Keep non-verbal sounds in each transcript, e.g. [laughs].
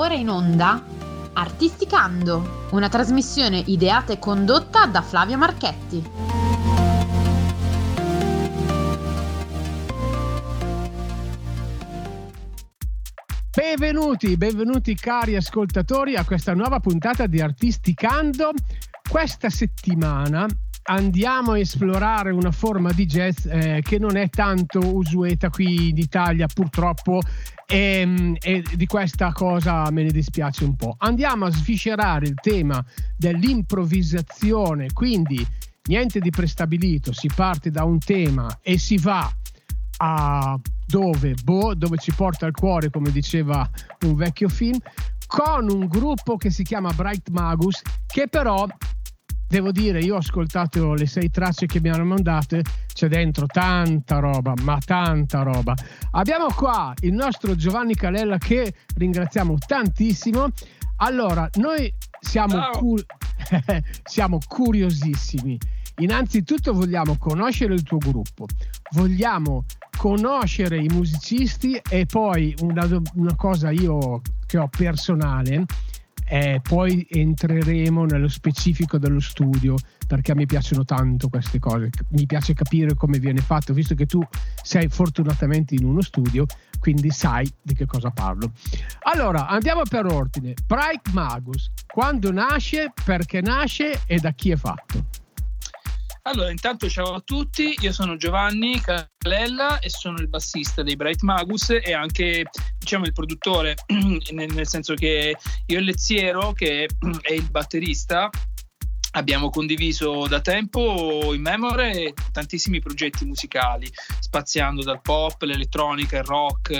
ora in onda Artisticando, una trasmissione ideata e condotta da Flavio Marchetti. Benvenuti, benvenuti cari ascoltatori a questa nuova puntata di Artisticando. Questa settimana andiamo a esplorare una forma di jazz eh, che non è tanto usueta qui in Italia purtroppo e, ehm, e, di questa cosa me ne dispiace un po'. Andiamo a sviscerare il tema dell'improvvisazione, quindi niente di prestabilito, si parte da un tema e si va a dove, boh, dove ci porta il cuore, come diceva un vecchio film, con un gruppo che si chiama Bright Magus, che però devo dire, io ho ascoltato le sei tracce che mi hanno mandate, c'è dentro tanta roba, ma tanta roba. Abbiamo qua il nostro Giovanni Calella che ringraziamo tantissimo. Allora, noi siamo, cur- [laughs] siamo curiosissimi. Innanzitutto vogliamo conoscere il tuo gruppo, vogliamo conoscere i musicisti e poi una, una cosa io che ho personale eh, poi entreremo nello specifico dello studio perché a me piacciono tanto queste cose, mi piace capire come viene fatto, visto che tu sei fortunatamente in uno studio, quindi sai di che cosa parlo. Allora, andiamo per ordine. Bright Magus, quando nasce, perché nasce e da chi è fatto? Allora, intanto ciao a tutti, io sono Giovanni Calella e sono il bassista dei Bright Magus e anche diciamo il produttore, [clears throat] nel, senso che io e Lezziero, che [clears throat] è il batterista, Abbiamo condiviso da tempo in memoria tantissimi progetti musicali, spaziando dal pop, l'elettronica, il rock,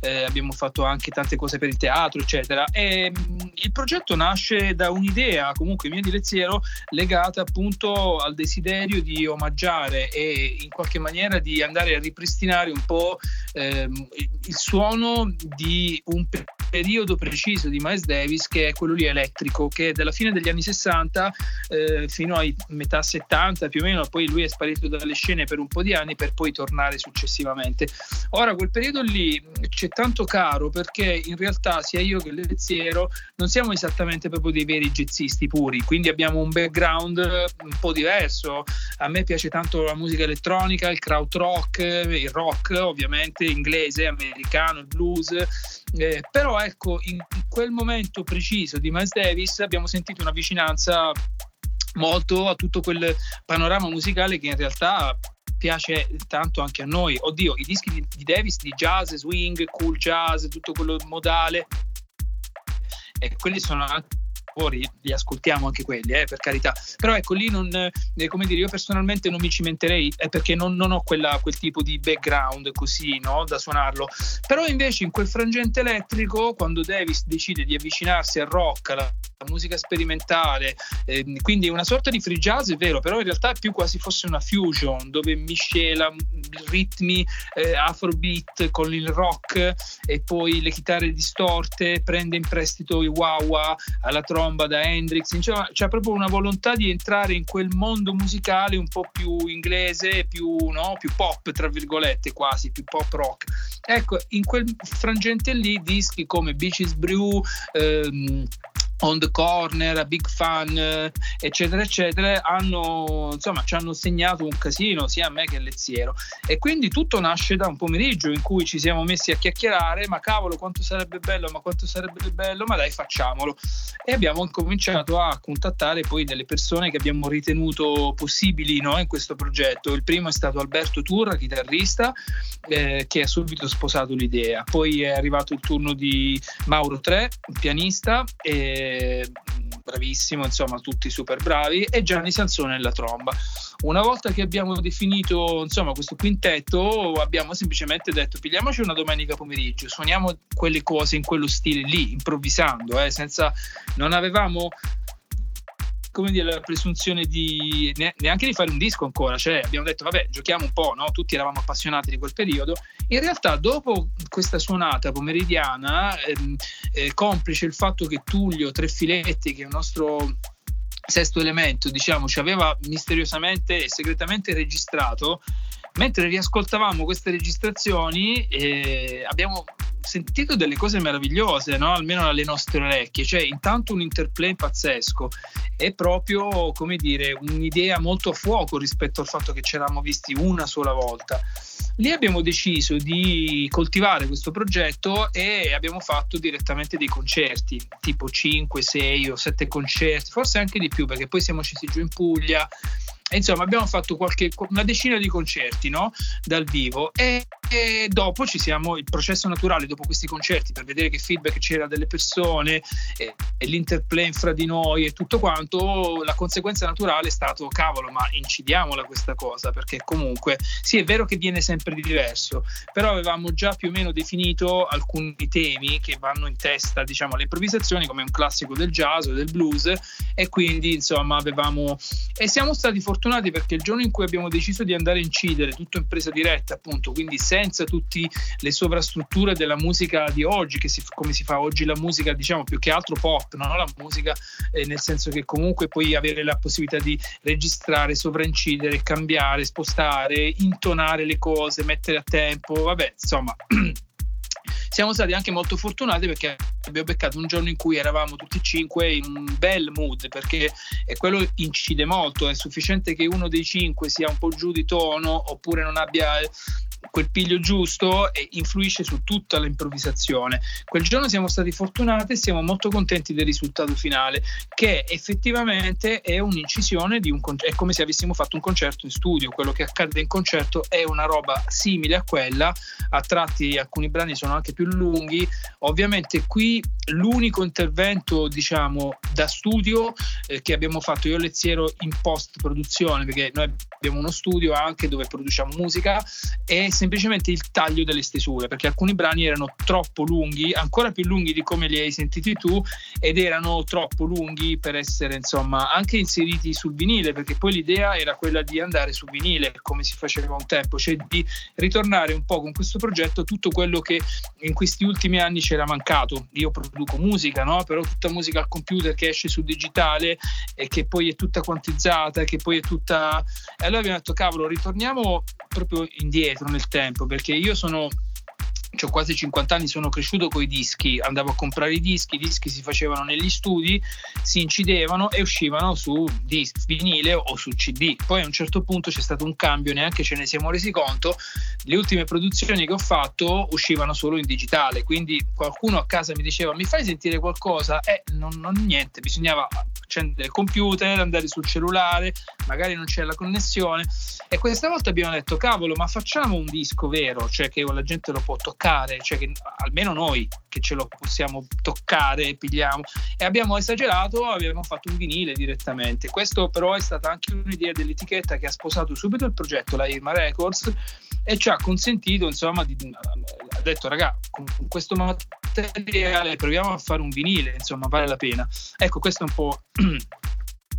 eh, abbiamo fatto anche tante cose per il teatro, eccetera. E mm, il progetto nasce da un'idea, comunque mia di Lezziero, legata appunto al desiderio di omaggiare e in qualche maniera di andare a ripristinare un po' ehm, il suono di un periodo preciso di Miles Davis che è quello lì elettrico, che dalla fine degli anni 60 eh, fino ai metà 70 più o meno, poi lui è sparito dalle scene per un po' di anni per poi tornare successivamente. Ora quel periodo lì c'è tanto caro perché in realtà sia io che Leziero non siamo esattamente proprio dei veri jazzisti puri, quindi abbiamo un background un po' diverso. A me piace tanto la musica elettronica, il krautrock, il rock ovviamente inglese, americano, il blues. Eh, però ecco, in quel momento preciso di Miles Davis abbiamo sentito una vicinanza molto a tutto quel panorama musicale che in realtà piace tanto anche a noi. Oddio, i dischi di, di Davis di jazz, swing, cool jazz, tutto quello modale, e quelli sono anche fuori li ascoltiamo anche quelli, eh, per carità. Però ecco, lì non, eh, come dire, io personalmente non mi cimenterei eh, perché non, non ho quella, quel tipo di background così, no, da suonarlo. Però invece in quel frangente elettrico, quando Davis decide di avvicinarsi al rock, alla musica sperimentale, eh, quindi una sorta di free jazz, è vero, però in realtà è più quasi fosse una fusion dove miscela ritmi eh, afrobeat con il rock e poi le chitarre distorte, prende in prestito i wah alla tromba da Hendrix, insomma c'è proprio una volontà di entrare in quel mondo musicale un po' più inglese, più, no? più pop, tra virgolette quasi, più pop rock. Ecco, in quel frangente lì dischi come Beaches Brew, ehm, On the Corner, Big Fan, eh, eccetera, eccetera, hanno, insomma, ci hanno segnato un casino sia a me che a Lezziero. E quindi tutto nasce da un pomeriggio in cui ci siamo messi a chiacchierare, ma cavolo, quanto sarebbe bello, ma quanto sarebbe bello, ma dai, facciamolo. E abbiamo cominciato a contattare poi delle persone che abbiamo ritenuto possibili no, in questo progetto. Il primo è stato Alberto Turra, chitarrista, eh, che ha subito sposato l'idea. Poi è arrivato il turno di Mauro Tre, pianista. Bravissimo, insomma, tutti super bravi, e Gianni Sansone nella tromba. Una volta che abbiamo definito insomma, questo quintetto, abbiamo semplicemente detto: pigliamoci una domenica pomeriggio, suoniamo quelle cose in quello stile lì, improvvisando, eh, senza, non avevamo come dire, la presunzione di neanche di fare un disco ancora, cioè abbiamo detto vabbè giochiamo un po', no? tutti eravamo appassionati di quel periodo, in realtà dopo questa suonata pomeridiana, ehm, eh, complice il fatto che Tullio Trefiletti, che è il nostro sesto elemento, diciamo, ci aveva misteriosamente e segretamente registrato, mentre riascoltavamo queste registrazioni eh, abbiamo sentito delle cose meravigliose, no? almeno alle nostre orecchie. Cioè, intanto un interplay pazzesco è proprio, come dire, un'idea molto a fuoco rispetto al fatto che ci eravamo visti una sola volta. Lì abbiamo deciso di coltivare questo progetto e abbiamo fatto direttamente dei concerti, tipo 5, 6 o 7 concerti, forse anche di più, perché poi siamo scesi giù in Puglia, insomma abbiamo fatto qualche, una decina di concerti no? dal vivo e, e, dopo ci siamo il processo naturale dopo questi concerti per vedere che feedback c'era delle persone e, e l'interplay fra di noi e tutto quanto la conseguenza naturale è stato cavolo ma incidiamola questa cosa perché comunque sì è vero che viene sempre di diverso però avevamo già più o meno definito alcuni temi che vanno in testa diciamo alle improvvisazioni come un classico del jazz o del blues e quindi insomma avevamo e siamo stati fortunati fortunati perché il giorno in cui abbiamo deciso di andare a incidere tutto in presa diretta, appunto, quindi senza tutte le sovrastrutture della musica di oggi, che si, come si fa oggi la musica, diciamo più che altro pop, no? la musica eh, nel senso che comunque puoi avere la possibilità di registrare, sovraincidere, cambiare, spostare, intonare le cose, mettere a tempo, vabbè, insomma. [clears throat] siamo stati anche molto fortunati perché abbiamo beccato un giorno in cui eravamo tutti e cinque in un bel mood perché quello incide molto. È sufficiente che uno dei cinque sia un po' giù di tono oppure non abbia quel piglio giusto e influisce su tutta l'improvvisazione. Quel giorno siamo stati fortunati e siamo molto contenti del risultato finale, che effettivamente è un'incisione di un concerto, è come se avessimo fatto un concerto in studio, quello che accade in concerto è una roba simile a quella, a tratti alcuni brani sono anche più lunghi, ovviamente qui l'unico intervento diciamo da studio eh, che abbiamo fatto io e Leziero in post produzione, perché noi abbiamo uno studio anche dove produciamo musica e semplicemente il taglio delle stesure, perché alcuni brani erano troppo lunghi, ancora più lunghi di come li hai sentiti tu, ed erano troppo lunghi per essere insomma anche inseriti sul vinile, perché poi l'idea era quella di andare su vinile, come si faceva un tempo, cioè di ritornare un po' con questo progetto tutto quello che in questi ultimi anni c'era mancato. Io produco musica, no? però tutta musica al computer che esce su digitale e che poi è tutta quantizzata, che poi è tutta... E allora abbiamo detto, cavolo, ritorniamo proprio indietro nel tempo, perché io sono ho quasi 50 anni, sono cresciuto con i dischi, andavo a comprare i dischi, i dischi si facevano negli studi, si incidevano e uscivano su disc, vinile o su CD. Poi a un certo punto c'è stato un cambio, neanche ce ne siamo resi conto, le ultime produzioni che ho fatto uscivano solo in digitale, quindi qualcuno a casa mi diceva mi fai sentire qualcosa? Eh, non, non niente, bisognava accendere il computer, andare sul cellulare, magari non c'era la connessione e questa volta abbiamo detto cavolo ma facciamo un disco vero, cioè che la gente lo può toccare toccare, cioè che almeno noi che ce lo possiamo toccare e pigliamo. E abbiamo esagerato, abbiamo fatto un vinile direttamente. Questo però è stata anche un'idea dell'etichetta che ha sposato subito il progetto, la Irma Records, e ci ha consentito, insomma, di, ha detto, raga, con questo materiale proviamo a fare un vinile, insomma, vale la pena. Ecco, questo è un po'... [clears throat]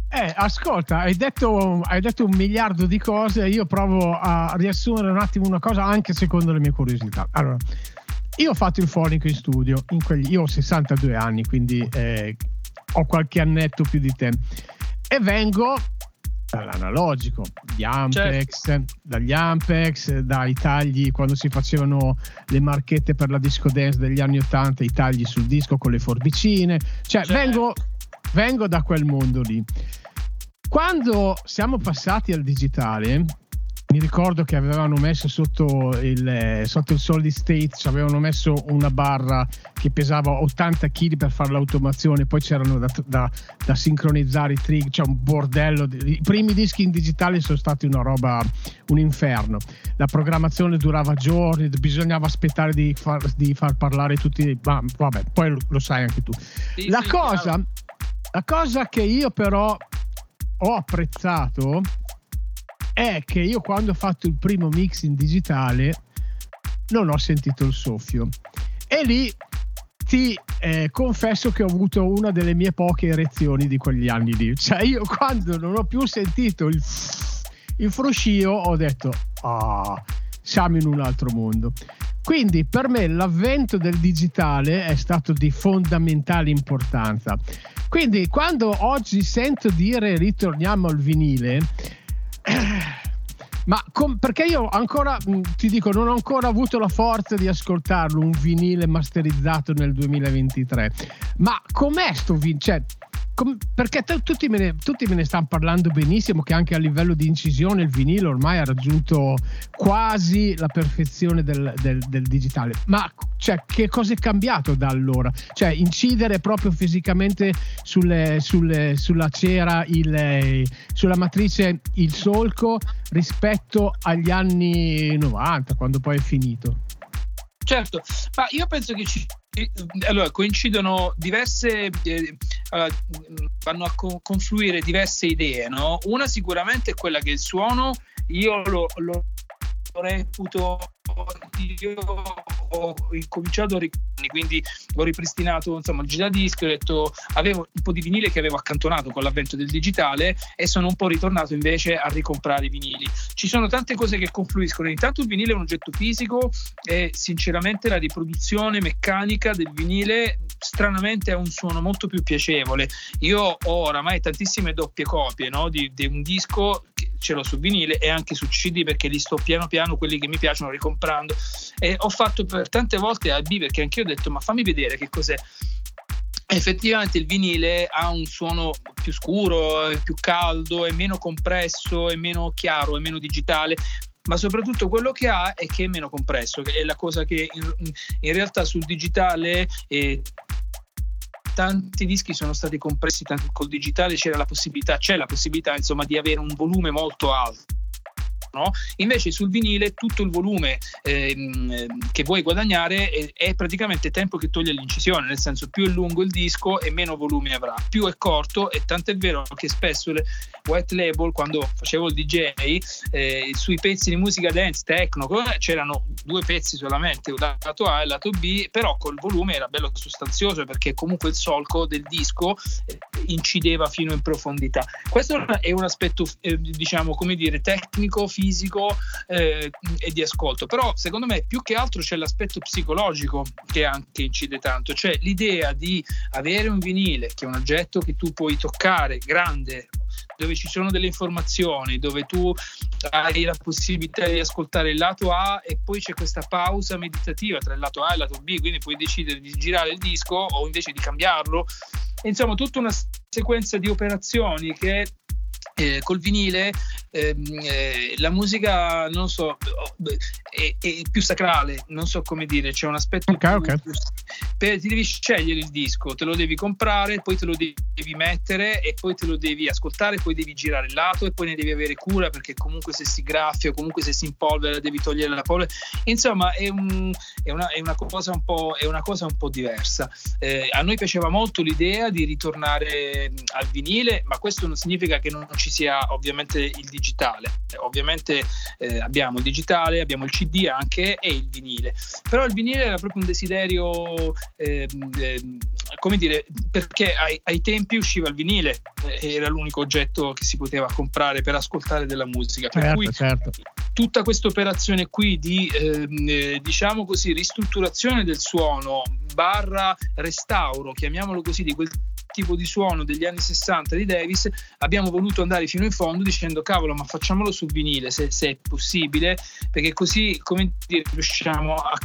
Eh, ascolta, hai detto, hai detto, un miliardo di cose, io provo a riassumere un attimo una cosa anche secondo le mie curiosità. Allora, io ho fatto il fonico in studio, in quegli, io ho 62 anni, quindi eh, ho qualche annetto più di te, e vengo dall'analogico, gli Ampex, certo. dagli Ampex, dai tagli quando si facevano le marchette per la disco dance degli anni 80, i tagli sul disco con le forbicine, cioè certo. vengo, vengo da quel mondo lì. Quando siamo passati al digitale, mi ricordo che avevano messo sotto il, eh, sotto il solid state, ci avevano messo una barra che pesava 80 kg per fare l'automazione, poi c'erano da, da, da sincronizzare i trig, cioè un bordello. I primi dischi in digitale sono stati una roba, un inferno. La programmazione durava giorni, bisognava aspettare di far, di far parlare tutti. Ma vabbè, poi lo, lo sai anche tu. Sì, la, sì, cosa, la cosa che io però ho apprezzato è che io quando ho fatto il primo mix in digitale non ho sentito il soffio. E lì ti eh, confesso che ho avuto una delle mie poche erezioni di quegli anni lì. Cioè io quando non ho più sentito il, il fruscio ho detto ah siamo in un altro mondo. Quindi per me l'avvento del digitale è stato di fondamentale importanza quindi quando oggi sento dire ritorniamo al vinile, [clears throat] Ma com- perché io ancora, mh, ti dico, non ho ancora avuto la forza di ascoltarlo, un vinile masterizzato nel 2023. Ma com'è sto vinile? Cioè, com- perché t- tutti, me ne, tutti, me ne, stanno parlando benissimo, che anche a livello di incisione il vinile ormai ha raggiunto quasi la perfezione del, del, del digitale. Ma cioè, che cosa è cambiato da allora? Cioè, incidere proprio fisicamente sulle, sulle, sulla cera, il, sulla matrice, il solco rispetto agli anni 90, quando poi è finito. Certo, ma io penso che ci, allora, coincidono diverse, eh, vanno a co- confluire diverse idee, no? Una sicuramente è quella che il suono, io lo, lo reputo io ho incominciato a ricordarmi, quindi ho ripristinato insomma il giradisco, ho detto avevo un po' di vinile che avevo accantonato con l'avvento del digitale e sono un po' ritornato invece a ricomprare i vinili. Ci sono tante cose che confluiscono, intanto il vinile è un oggetto fisico e sinceramente la riproduzione meccanica del vinile stranamente ha un suono molto più piacevole. Io ho oramai tantissime doppie copie no, di, di un disco ce l'ho su vinile e anche su CD perché li sto piano piano quelli che mi piacciono ricomprando e ho fatto per tante volte a B perché anche io ho detto ma fammi vedere che cos'è. Effettivamente il vinile ha un suono più scuro, è più caldo, è meno compresso, è meno chiaro, è meno digitale, ma soprattutto quello che ha è che è meno compresso, che è la cosa che in, in realtà sul digitale eh, tanti dischi sono stati compressi col digitale c'era la possibilità, c'è la possibilità insomma di avere un volume molto alto no? Invece sul vinile tutto il volume ehm, che vuoi guadagnare è, è, praticamente tempo che toglie l'incisione, nel senso più è lungo il disco e meno volume avrà, più è corto e tanto è vero che spesso le white label quando facevo il DJ eh, sui pezzi di musica dance, techno, c'erano due pezzi solamente, il lato A e il lato B, però col volume era bello sostanzioso perché comunque il solco del disco eh, incideva fino in profondità. Questo è un aspetto eh, diciamo come dire tecnico, fisico fisico eh, e di ascolto. Però secondo me più che altro c'è l'aspetto psicologico che anche incide tanto, cioè l'idea di avere un vinile che è un oggetto che tu puoi toccare, grande, dove ci sono delle informazioni, dove tu hai la possibilità di ascoltare il lato A e poi c'è questa pausa meditativa tra il lato A e il lato B, quindi puoi decidere di girare il disco o invece di cambiarlo. Insomma, tutta una sequenza di operazioni che eh, col vinile eh, la musica non so è, è, più sacrale non so come dire c'è un aspetto okay, più, okay. Più, per, ti devi scegliere il disco te lo devi comprare poi te lo devi mettere e poi te lo devi ascoltare poi devi girare il lato e poi ne devi avere cura perché comunque se si graffia o comunque se si impolvera devi togliere la polvere insomma è, un, è, una, è, una, cosa un po', è una cosa un po' diversa eh, a noi piaceva molto l'idea di ritornare al vinile ma questo non significa che non ci sia ovviamente il digitale. Ovviamente eh, abbiamo il digitale, abbiamo il CD anche e il vinile. Però il vinile era proprio un desiderio, eh, eh, come dire, perché ai, ai, tempi usciva il vinile, eh, era l'unico oggetto che si poteva comprare per ascoltare della musica. Per certo, cui certo. tutta questa operazione qui di, ehm, eh, diciamo così, ristrutturazione del suono barra restauro, chiamiamolo così, di quel tipo di suono degli anni 60 di Davis, abbiamo voluto andare fino in fondo dicendo cavolo, ma facciamolo sul vinile se, se è possibile, perché così come dire, riusciamo a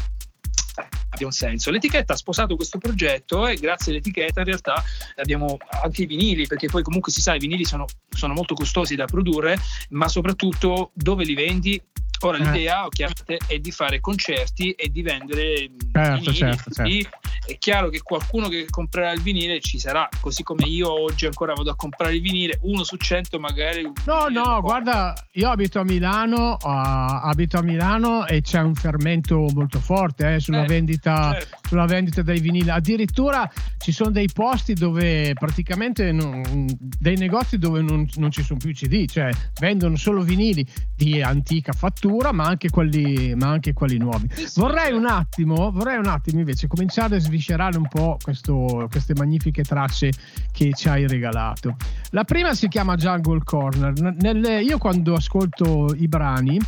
abbia un senso. L'etichetta ha sposato questo progetto e grazie all'etichetta in realtà abbiamo anche i vinili, perché poi comunque si sa i vinili sono, sono molto costosi da produrre, ma soprattutto dove li vendi Ora eh. l'idea chiaramente è di fare concerti e di vendere certo, vinili, certo, certo. è chiaro che qualcuno che comprerà il vinile ci sarà, così come io oggi ancora vado a comprare il vinile, uno su cento magari. No, no, guarda, io abito a Milano, uh, abito a Milano e c'è un fermento molto forte eh, sulla, eh, vendita, certo. sulla vendita dei vinili. Addirittura ci sono dei posti dove praticamente non, dei negozi dove non, non ci sono più CD, cioè vendono solo vinili di antica fattura ma anche quelli, ma anche quelli nuovi. Vorrei un attimo, vorrei un attimo invece cominciare a sviscerare un po' questo, queste magnifiche tracce che ci hai regalato. La prima si chiama Jungle Corner. Nelle, io quando ascolto i brani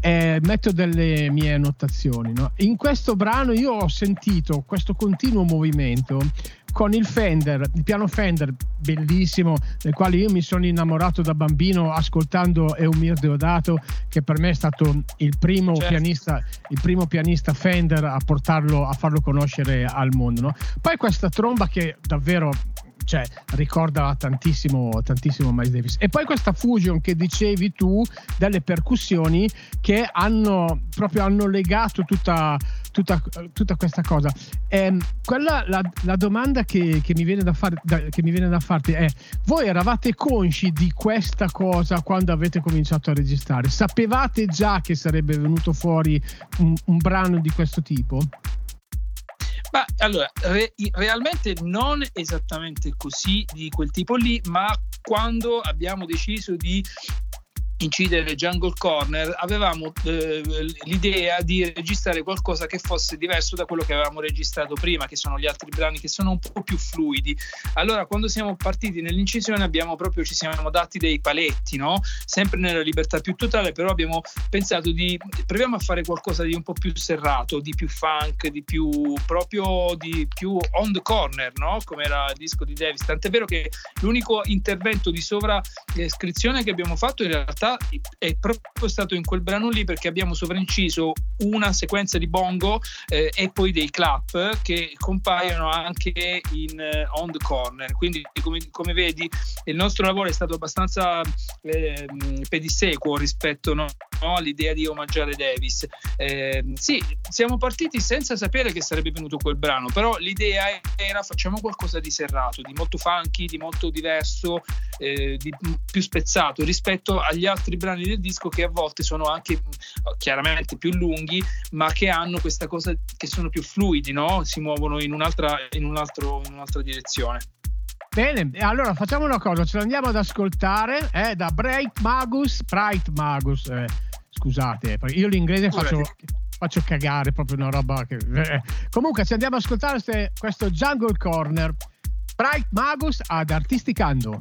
eh, metto delle mie annotazioni. No? In questo brano io ho sentito questo continuo movimento con il Fender, il piano Fender bellissimo, del quale io mi sono innamorato da bambino ascoltando Eumir Deodato, che per me è stato il primo, certo. pianista, il primo pianista Fender a portarlo, a farlo conoscere al mondo. No? Poi questa tromba che davvero cioè, ricorda tantissimo, tantissimo Miles Davis. E poi questa fusion che dicevi tu delle percussioni che hanno proprio hanno legato tutta, tutta, tutta questa cosa. Eh, quella, la, la domanda che, che, mi viene da far, da, che mi viene da farti è: voi eravate consci di questa cosa quando avete cominciato a registrare? Sapevate già che sarebbe venuto fuori un, un brano di questo tipo? Ma allora, re, realmente non esattamente così di quel tipo lì, ma quando abbiamo deciso di incidere Jungle Corner avevamo eh, l'idea di registrare qualcosa che fosse diverso da quello che avevamo registrato prima che sono gli altri brani che sono un po' più fluidi allora quando siamo partiti nell'incisione abbiamo proprio ci siamo dati dei paletti no? sempre nella libertà più totale però abbiamo pensato di proviamo a fare qualcosa di un po' più serrato di più funk di più proprio di più on the corner no? come era il disco di Davis tant'è vero che l'unico intervento di sovrascrizione che abbiamo fatto in realtà realtà è proprio stato in quel brano lì perché abbiamo sovrainciso una sequenza di bongo eh, e poi dei clap che compaiono anche in uh, On the Corner. Quindi, come, come, vedi, il nostro lavoro è stato abbastanza eh, pedissequo rispetto no, no, all'idea di omaggiare Davis. Eh, sì, siamo partiti senza sapere che sarebbe venuto quel brano, però l'idea era facciamo qualcosa di serrato, di molto funky, di molto diverso, eh, di più spezzato rispetto agli altri altri brani del disco che a volte sono anche chiaramente più lunghi, ma che hanno questa cosa che sono più fluidi, no? si muovono in un'altra, in, un altro, in un'altra direzione. Bene, allora facciamo una cosa, ce l'andiamo ad ascoltare eh, da Bright Magus, Bright Magus, eh, scusate, io l'inglese faccio, faccio, cagare proprio una roba che... Eh. Comunque ci andiamo ad ascoltare ste, questo Jungle Corner, Bright Magus ad Artisticando.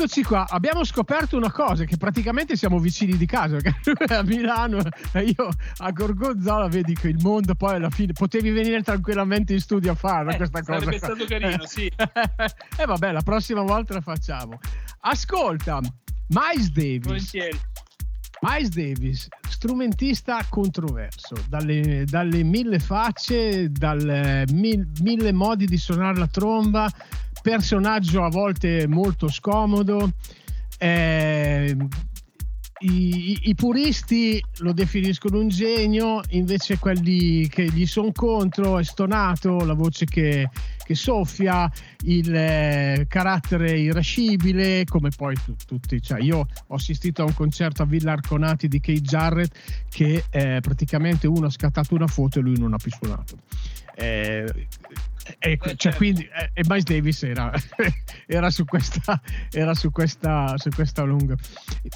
Eccoci qua, abbiamo scoperto una cosa, che praticamente siamo vicini di casa, perché [laughs] a Milano e io a Gorgonzola vedi che il mondo poi alla fine potevi venire tranquillamente in studio a farla eh, questa cosa. Sarebbe stato carino, sì. [laughs] e eh, vabbè, la prossima volta la facciamo. Ascolta, Miles Davis. Volentieri. Miles Davis, strumentista controverso, dalle, dalle mille facce, dalle mil, mille modi di suonare la tromba, personaggio a volte molto scomodo. Eh, i, i, puristi lo definiscono un genio, invece quelli che gli sono contro è stonato, la voce che, che soffia, il eh, carattere irascibile, come poi tu, tutti. Cioè io ho assistito a un concerto a Villa Arconati di Kate Jarrett che eh, praticamente uno ha scattato una foto e lui non ha più suonato. Eh, e, cioè, quindi, eh, e Miles Davis era, [laughs] era, su questa, era su questa, su questa lunga.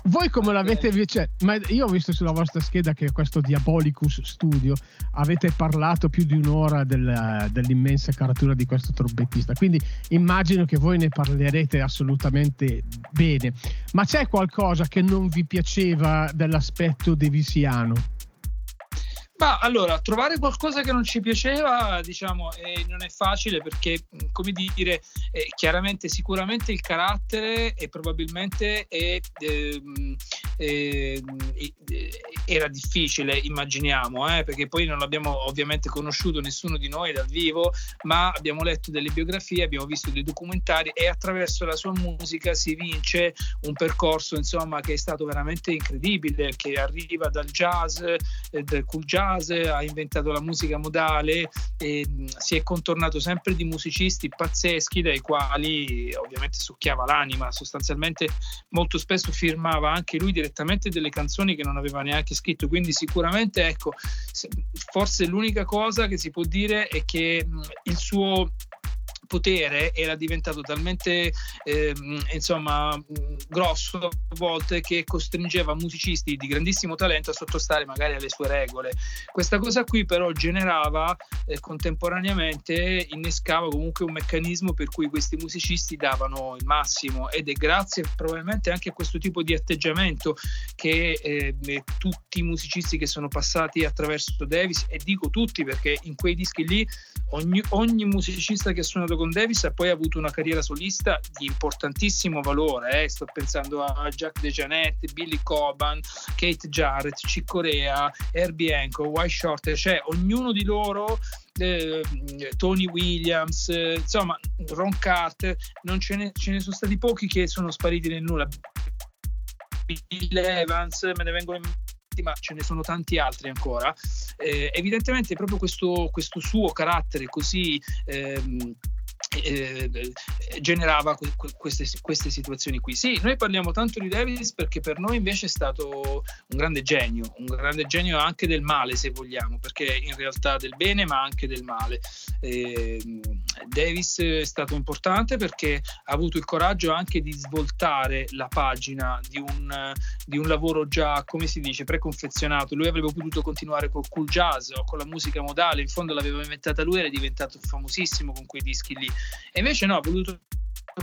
Voi come l'avete? Cioè, io ho visto sulla vostra scheda che questo Diabolicus Studio avete parlato più di un'ora del, dell'immensa caratura di questo trombettista, quindi immagino che voi ne parlerete assolutamente bene. Ma c'è qualcosa che non vi piaceva dell'aspetto devisiano? Ma allora, trovare qualcosa che non ci piaceva, diciamo, eh, non è facile perché, come dire, eh, chiaramente, sicuramente il carattere e probabilmente è, ehm, eh, era difficile, immaginiamo, eh, perché poi non l'abbiamo ovviamente conosciuto nessuno di noi dal vivo, ma abbiamo letto delle biografie, abbiamo visto dei documentari e attraverso la sua musica si vince un percorso, insomma, che è stato veramente incredibile, che arriva dal jazz, eh, dal cool jazz ha inventato la musica modale e si è contornato sempre di musicisti pazzeschi dai quali ovviamente succhiava l'anima, sostanzialmente molto spesso firmava anche lui direttamente delle canzoni che non aveva neanche scritto, quindi sicuramente ecco, forse l'unica cosa che si può dire è che il suo potere era diventato talmente eh, insomma grosso a volte che costringeva musicisti di grandissimo talento a sottostare magari alle sue regole. Questa cosa qui però generava eh, contemporaneamente innescava comunque un meccanismo per cui questi musicisti davano il massimo ed è grazie probabilmente anche a questo tipo di atteggiamento che eh, tutti i musicisti che sono passati attraverso Davis e dico tutti perché in quei dischi lì ogni, ogni musicista che ha suonato con Davis ha poi avuto una carriera solista di importantissimo valore. Eh. Sto pensando a Jack DeJanet, Billy Coban, Kate Jarrett, Chick Corea, Herbie Hancock, White Shorter, cioè ognuno di loro eh, Tony Williams, eh, insomma Ron Carter, non ce ne, ce ne, sono stati pochi che sono spariti nel nulla. Bill Evans, me ne vengono in ma ce ne sono tanti altri ancora. Eh, evidentemente proprio questo, questo, suo carattere così ehm, eh, generava queste, queste, situazioni qui. Sì, noi parliamo tanto di Davis perché per noi invece è stato un grande genio, un grande genio anche del male se vogliamo, perché in realtà del bene ma anche del male. Eh, Davis è stato importante perché ha avuto il coraggio anche di svoltare la pagina di un, di un lavoro già, come si dice, preconfezionato. Lui avrebbe potuto continuare col cool jazz o con la musica modale, in fondo l'aveva inventata lui, era diventato famosissimo con quei dischi lì e invece no, ha voluto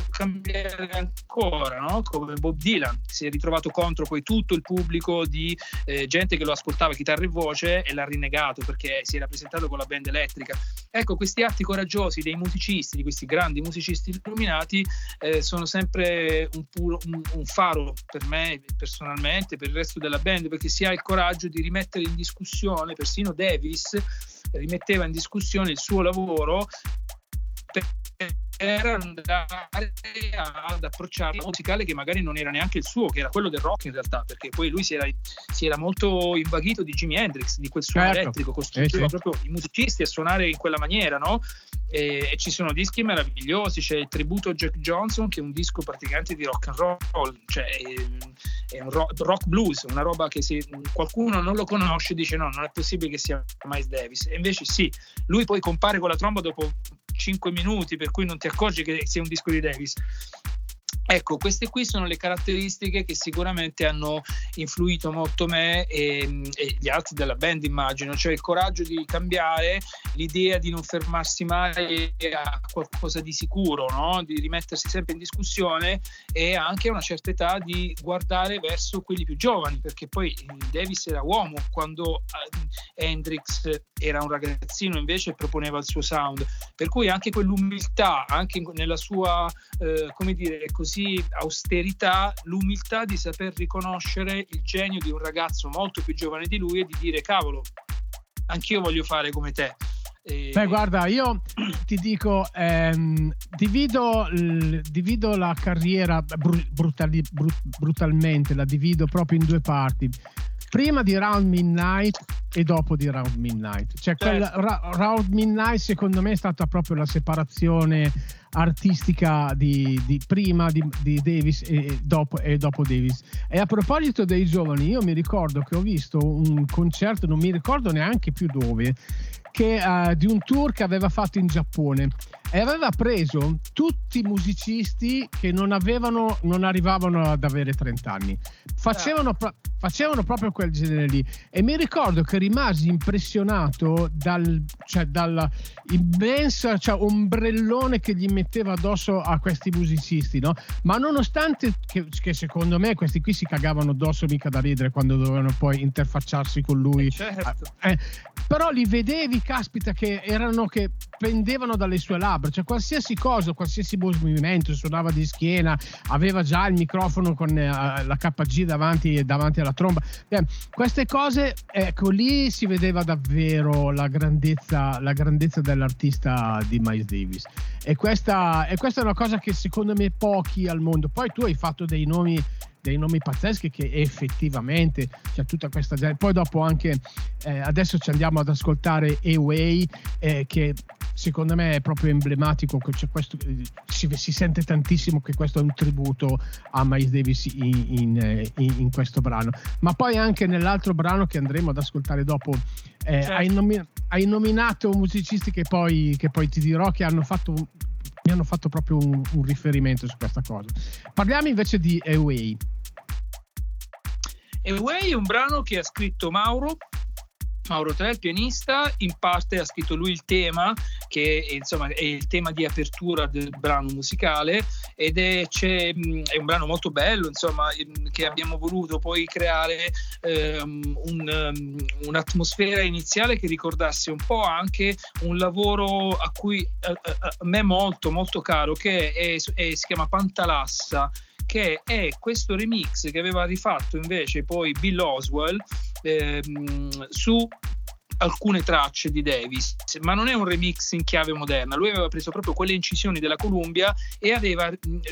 cambiare ancora, no? come Bob Dylan, si è ritrovato contro poi tutto il pubblico di eh, gente che lo ascoltava chitarra e voce e l'ha rinnegato perché si era presentato con la band elettrica. Ecco, questi atti coraggiosi dei musicisti, di questi grandi musicisti illuminati, eh, sono sempre un, puro, un, un faro per me personalmente, per il resto della band, perché si ha il coraggio di rimettere in discussione, persino Davis rimetteva in discussione il suo lavoro per per andare ad approcciare un musicale che magari non era neanche il suo, che era quello del rock in realtà, perché poi lui si era, si era molto invaghito di Jimi Hendrix, di quel suono certo. elettrico, costringeva eh sì. proprio i musicisti a suonare in quella maniera, no? E, e, ci sono dischi meravigliosi, c'è il tributo a Jack Johnson che è un disco praticamente di rock and roll, cioè è, è un rock, rock, blues, una roba che se qualcuno non lo conosce dice no, non è possibile che sia Miles Davis, e invece sì, lui poi compare con la tromba dopo 5 minuti, per cui non ti accorgi che sia un disco di Davis. Ecco, queste qui sono le caratteristiche che sicuramente hanno influito molto me e, e, gli altri della band, immagino, cioè il coraggio di cambiare, l'idea di non fermarsi mai a qualcosa di sicuro, no? di rimettersi sempre in discussione e anche a una certa età di guardare verso quelli più giovani, perché poi Davis era uomo quando eh, Hendrix era un ragazzino invece proponeva il suo sound, per cui anche quell'umiltà, anche nella sua, eh, come dire così, così austerità l'umiltà di saper riconoscere il genio di un ragazzo molto più giovane di lui e di dire cavolo, anch'io voglio fare come te. E... Beh, guarda, io ti dico, ehm, divido, divido, la carriera br- brutali, brut- brutalmente, la divido proprio in due parti. Prima di Round Midnight e dopo di Round Midnight. Cioè, certo. quel ra- Round Midnight secondo me è stata proprio la separazione artistica di, di prima di, di Davis e dopo, e dopo, Davis. E a proposito dei giovani, io mi ricordo che ho visto un concerto, non mi ricordo neanche più dove, che, uh, di un tour che aveva fatto in Giappone e aveva preso tutti i musicisti che non, avevano, non arrivavano ad avere 30 anni. Facevano, pro- facevano, proprio quel genere lì. E mi ricordo che rimasi impressionato dal, cioè, dall'immenso cioè, ombrellone che gli metteva addosso a questi musicisti, no? Ma nonostante che, che, secondo me questi qui si cagavano addosso mica da ridere quando dovevano poi interfacciarsi con lui. Eh, certo. eh, però li vedevi, caspita, che erano che pendevano dalle sue labbra, cioè qualsiasi cosa, qualsiasi movimento, suonava di schiena, aveva già il microfono con eh, la KG davanti, davanti alla tromba. Eh, queste cose, ecco, lì si vedeva davvero la grandezza, la grandezza dell'artista di Miles Davis. E questa, e questa è una cosa che secondo me pochi al mondo. Poi tu hai fatto dei nomi dei nomi pazzeschi che effettivamente c'è tutta questa gente. Poi dopo anche eh, adesso ci andiamo ad ascoltare Away eh, che secondo me è proprio emblematico, questo, si, si, sente tantissimo che questo è un tributo a Miles Davis in, in, eh, in, in, questo brano. Ma poi anche nell'altro brano che andremo ad ascoltare dopo eh, certo. hai, nomi- hai, nominato musicisti che poi, che poi ti dirò che hanno fatto mi hanno fatto proprio un, un riferimento su questa cosa. Parliamo invece di Away. Away è un brano che ha scritto Mauro Mauro Tre, il pianista, in parte ha scritto lui il tema, che insomma, è il tema di apertura del brano musicale ed è, è un brano molto bello, insomma, che abbiamo voluto poi creare um, un, um, un'atmosfera iniziale che ricordasse un po' anche un lavoro a cui a, a, a me molto molto caro, che è, è, si chiama Pantalassa che è questo remix che aveva rifatto invece poi Bill Oswell ehm, su alcune tracce di Davis, ma non è un remix in chiave moderna. Lui aveva preso proprio quelle incisioni della Columbia e aveva,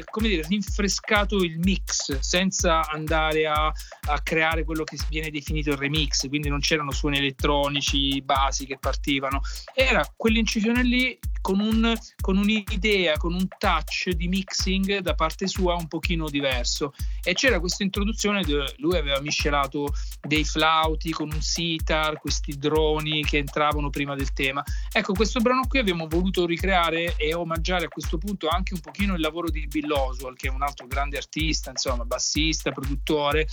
come dire, rinfrescato il mix senza andare a, a, creare quello che viene definito il remix, quindi non c'erano suoni elettronici basi che partivano. Era quell'incisione lì con, un, con un'idea, con un touch di mixing da parte sua un pochino diverso. E c'era questa introduzione dove lui aveva miscelato dei flauti con un sitar, questi droni che entravano prima del tema. Ecco, questo brano qui abbiamo voluto ricreare e omaggiare a questo punto anche un pochino il lavoro di Bill Oswald, che è un altro grande artista, insomma, bassista, produttore,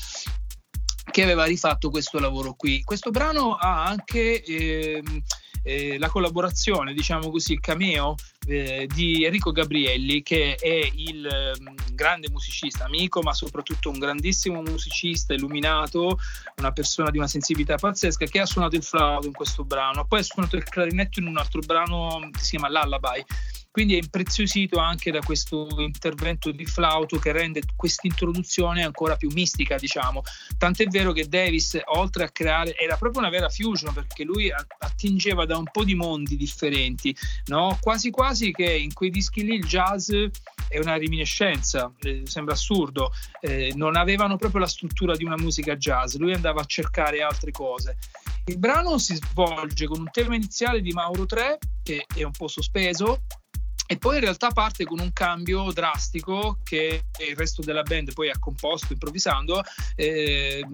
che aveva rifatto questo lavoro qui. Questo brano ha anche eh, eh, la collaborazione, diciamo così, il cameo eh, di Enrico Gabrielli, che è il eh, grande musicista, amico, ma soprattutto un grandissimo musicista, illuminato, una persona di una sensibilità pazzesca, che ha suonato il flauto in questo brano. Poi ha suonato il clarinetto in un altro brano che si chiama Lullaby quindi è impreziosito anche da questo intervento di flauto che rende questa introduzione ancora più mistica, diciamo. Tant'è vero che Davis, oltre a creare, era proprio una vera fusion perché lui attingeva da un po' di mondi differenti, no? quasi quasi che in quei dischi lì il jazz è una reminiscenza, eh, sembra assurdo, eh, non avevano proprio la struttura di una musica jazz, lui andava a cercare altre cose. Il brano si svolge con un tema iniziale di Mauro 3 che è un po' sospeso, e poi in realtà parte con un cambio drastico che il resto della band poi ha composto improvvisando, eh,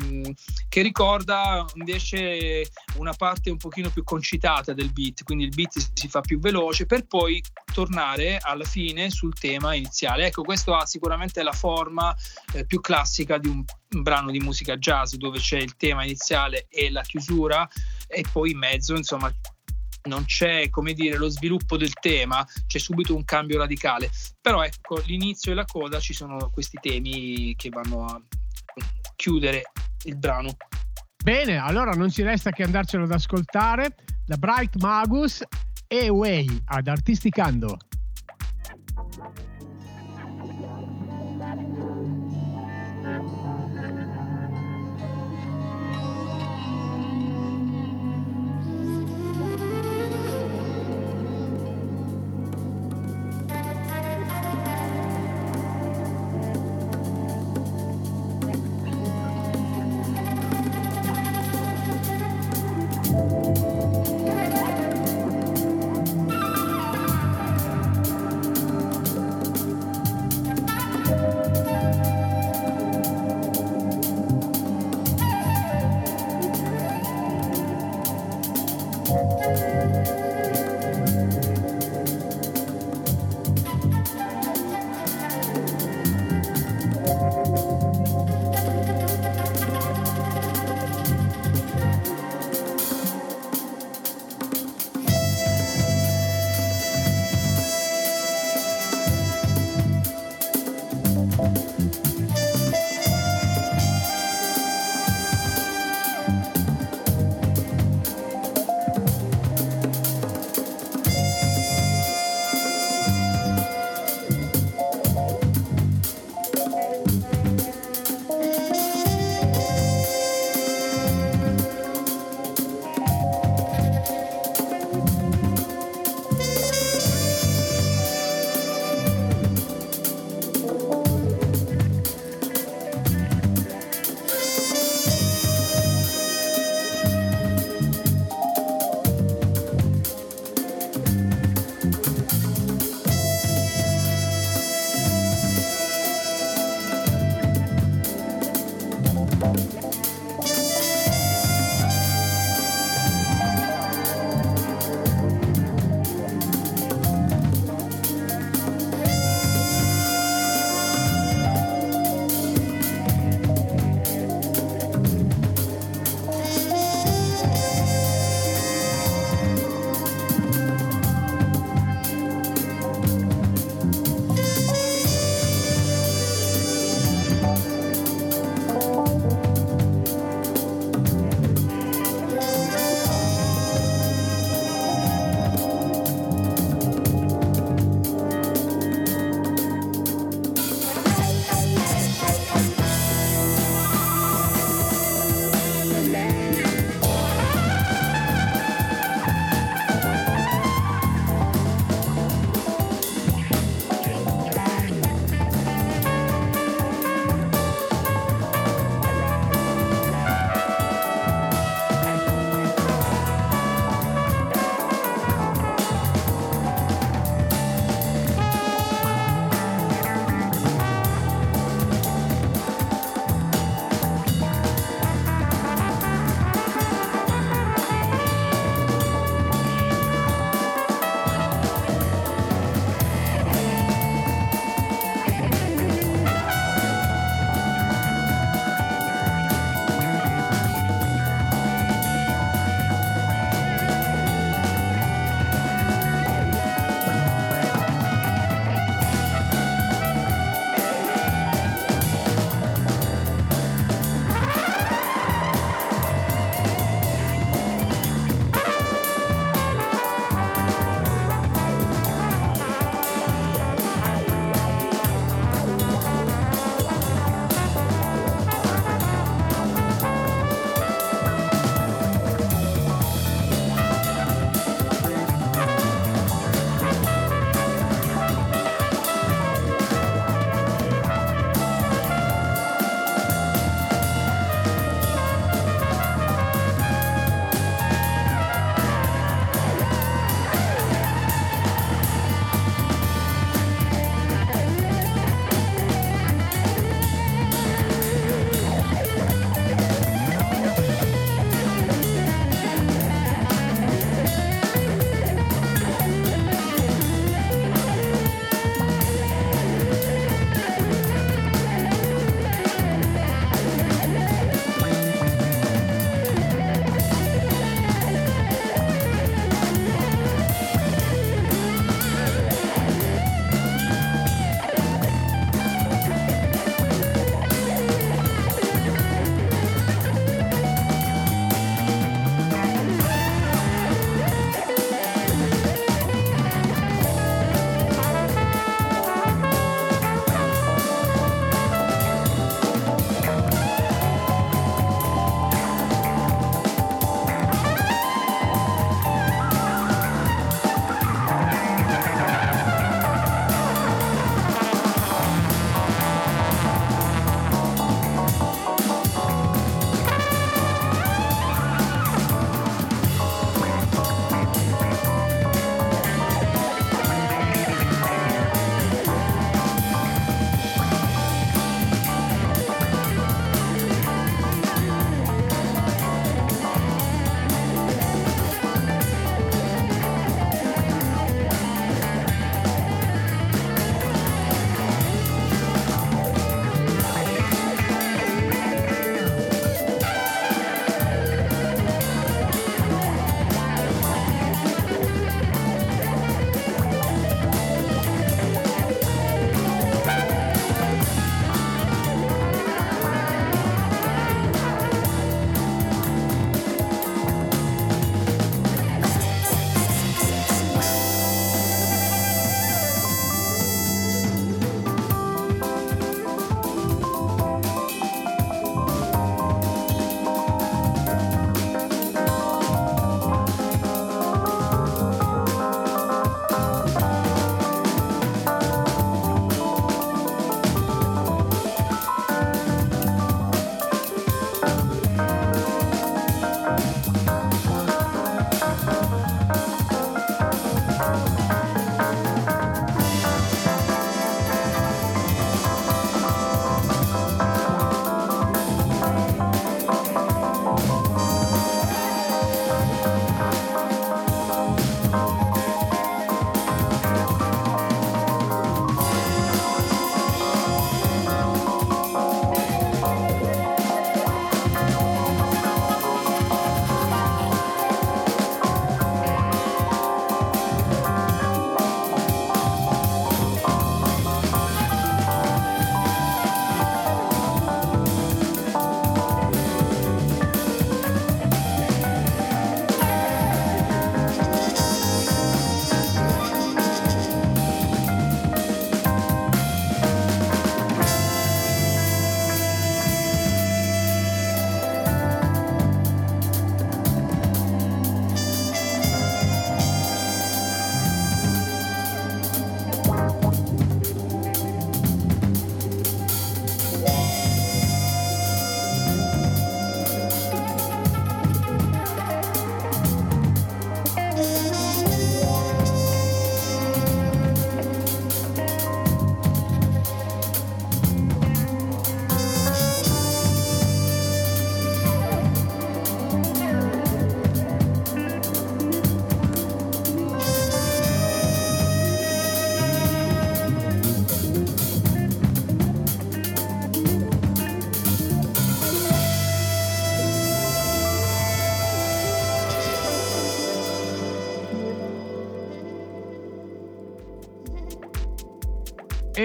che ricorda invece una parte un pochino più concitata del beat, quindi il beat si fa più veloce per poi tornare alla fine sul tema iniziale. Ecco, questo ha sicuramente la forma eh, più classica di un, brano di musica jazz dove c'è il tema iniziale e la chiusura e poi in mezzo, insomma, non c'è come dire lo sviluppo del tema, c'è subito un cambio radicale. Però ecco, l'inizio e la coda ci sono questi temi che vanno a chiudere il brano. Bene, allora non ci resta che andarcelo ad ascoltare da Bright Magus e Way ad Artisticando.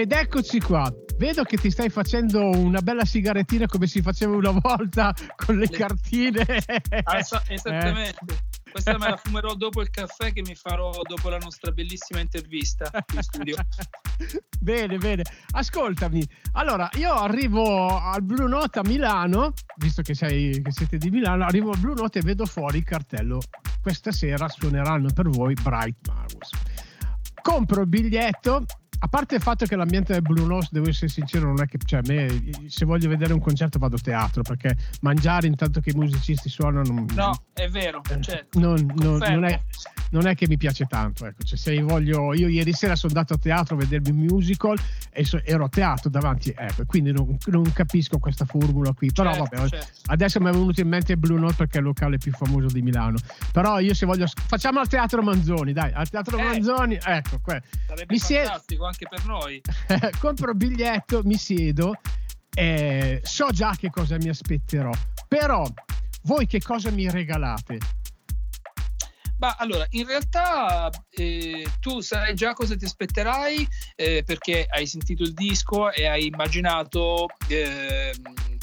Ed eccoci qua. Vedo che ti stai facendo una bella sigarettina come si faceva una volta con le cartine. Ah, esattamente. Eh. Questa me la fumerò dopo il caffè che mi farò dopo la nostra bellissima intervista in studio. bene, bene. Ascoltami. Allora, io arrivo al Blue Note a Milano, visto che, sei, che siete di Milano, arrivo al Blue Note e vedo fuori il cartello. Questa sera suoneranno per voi Bright Magus. Compro il biglietto a parte il fatto che l'ambiente del Blue Nose, devo essere sincero, non è che cioè, a me, se voglio vedere un concerto vado a teatro perché mangiare intanto che i musicisti suonano. No, è vero. Eh, certo. Non, non, non, è, non, è, che mi piace tanto. Ecco. Cioè, se voglio, io ieri sera sono andato a teatro a vedermi un musical e so, ero a teatro davanti, ecco, quindi non, capisco questa formula qui. Però certo, vabbè, certo. adesso mi è venuto in mente Blue Note perché è il locale più famoso di Milano. Però io se voglio. Facciamo al teatro Manzoni, dai, al teatro eh, Manzoni, ecco. Que- mi anche per noi. [laughs] Compro il biglietto, mi siedo, eh, so già che cosa mi aspetterò, però voi che cosa mi regalate? Ma allora, in realtà eh, tu sai già cosa ti aspetterai eh, perché hai sentito il disco e hai immaginato eh,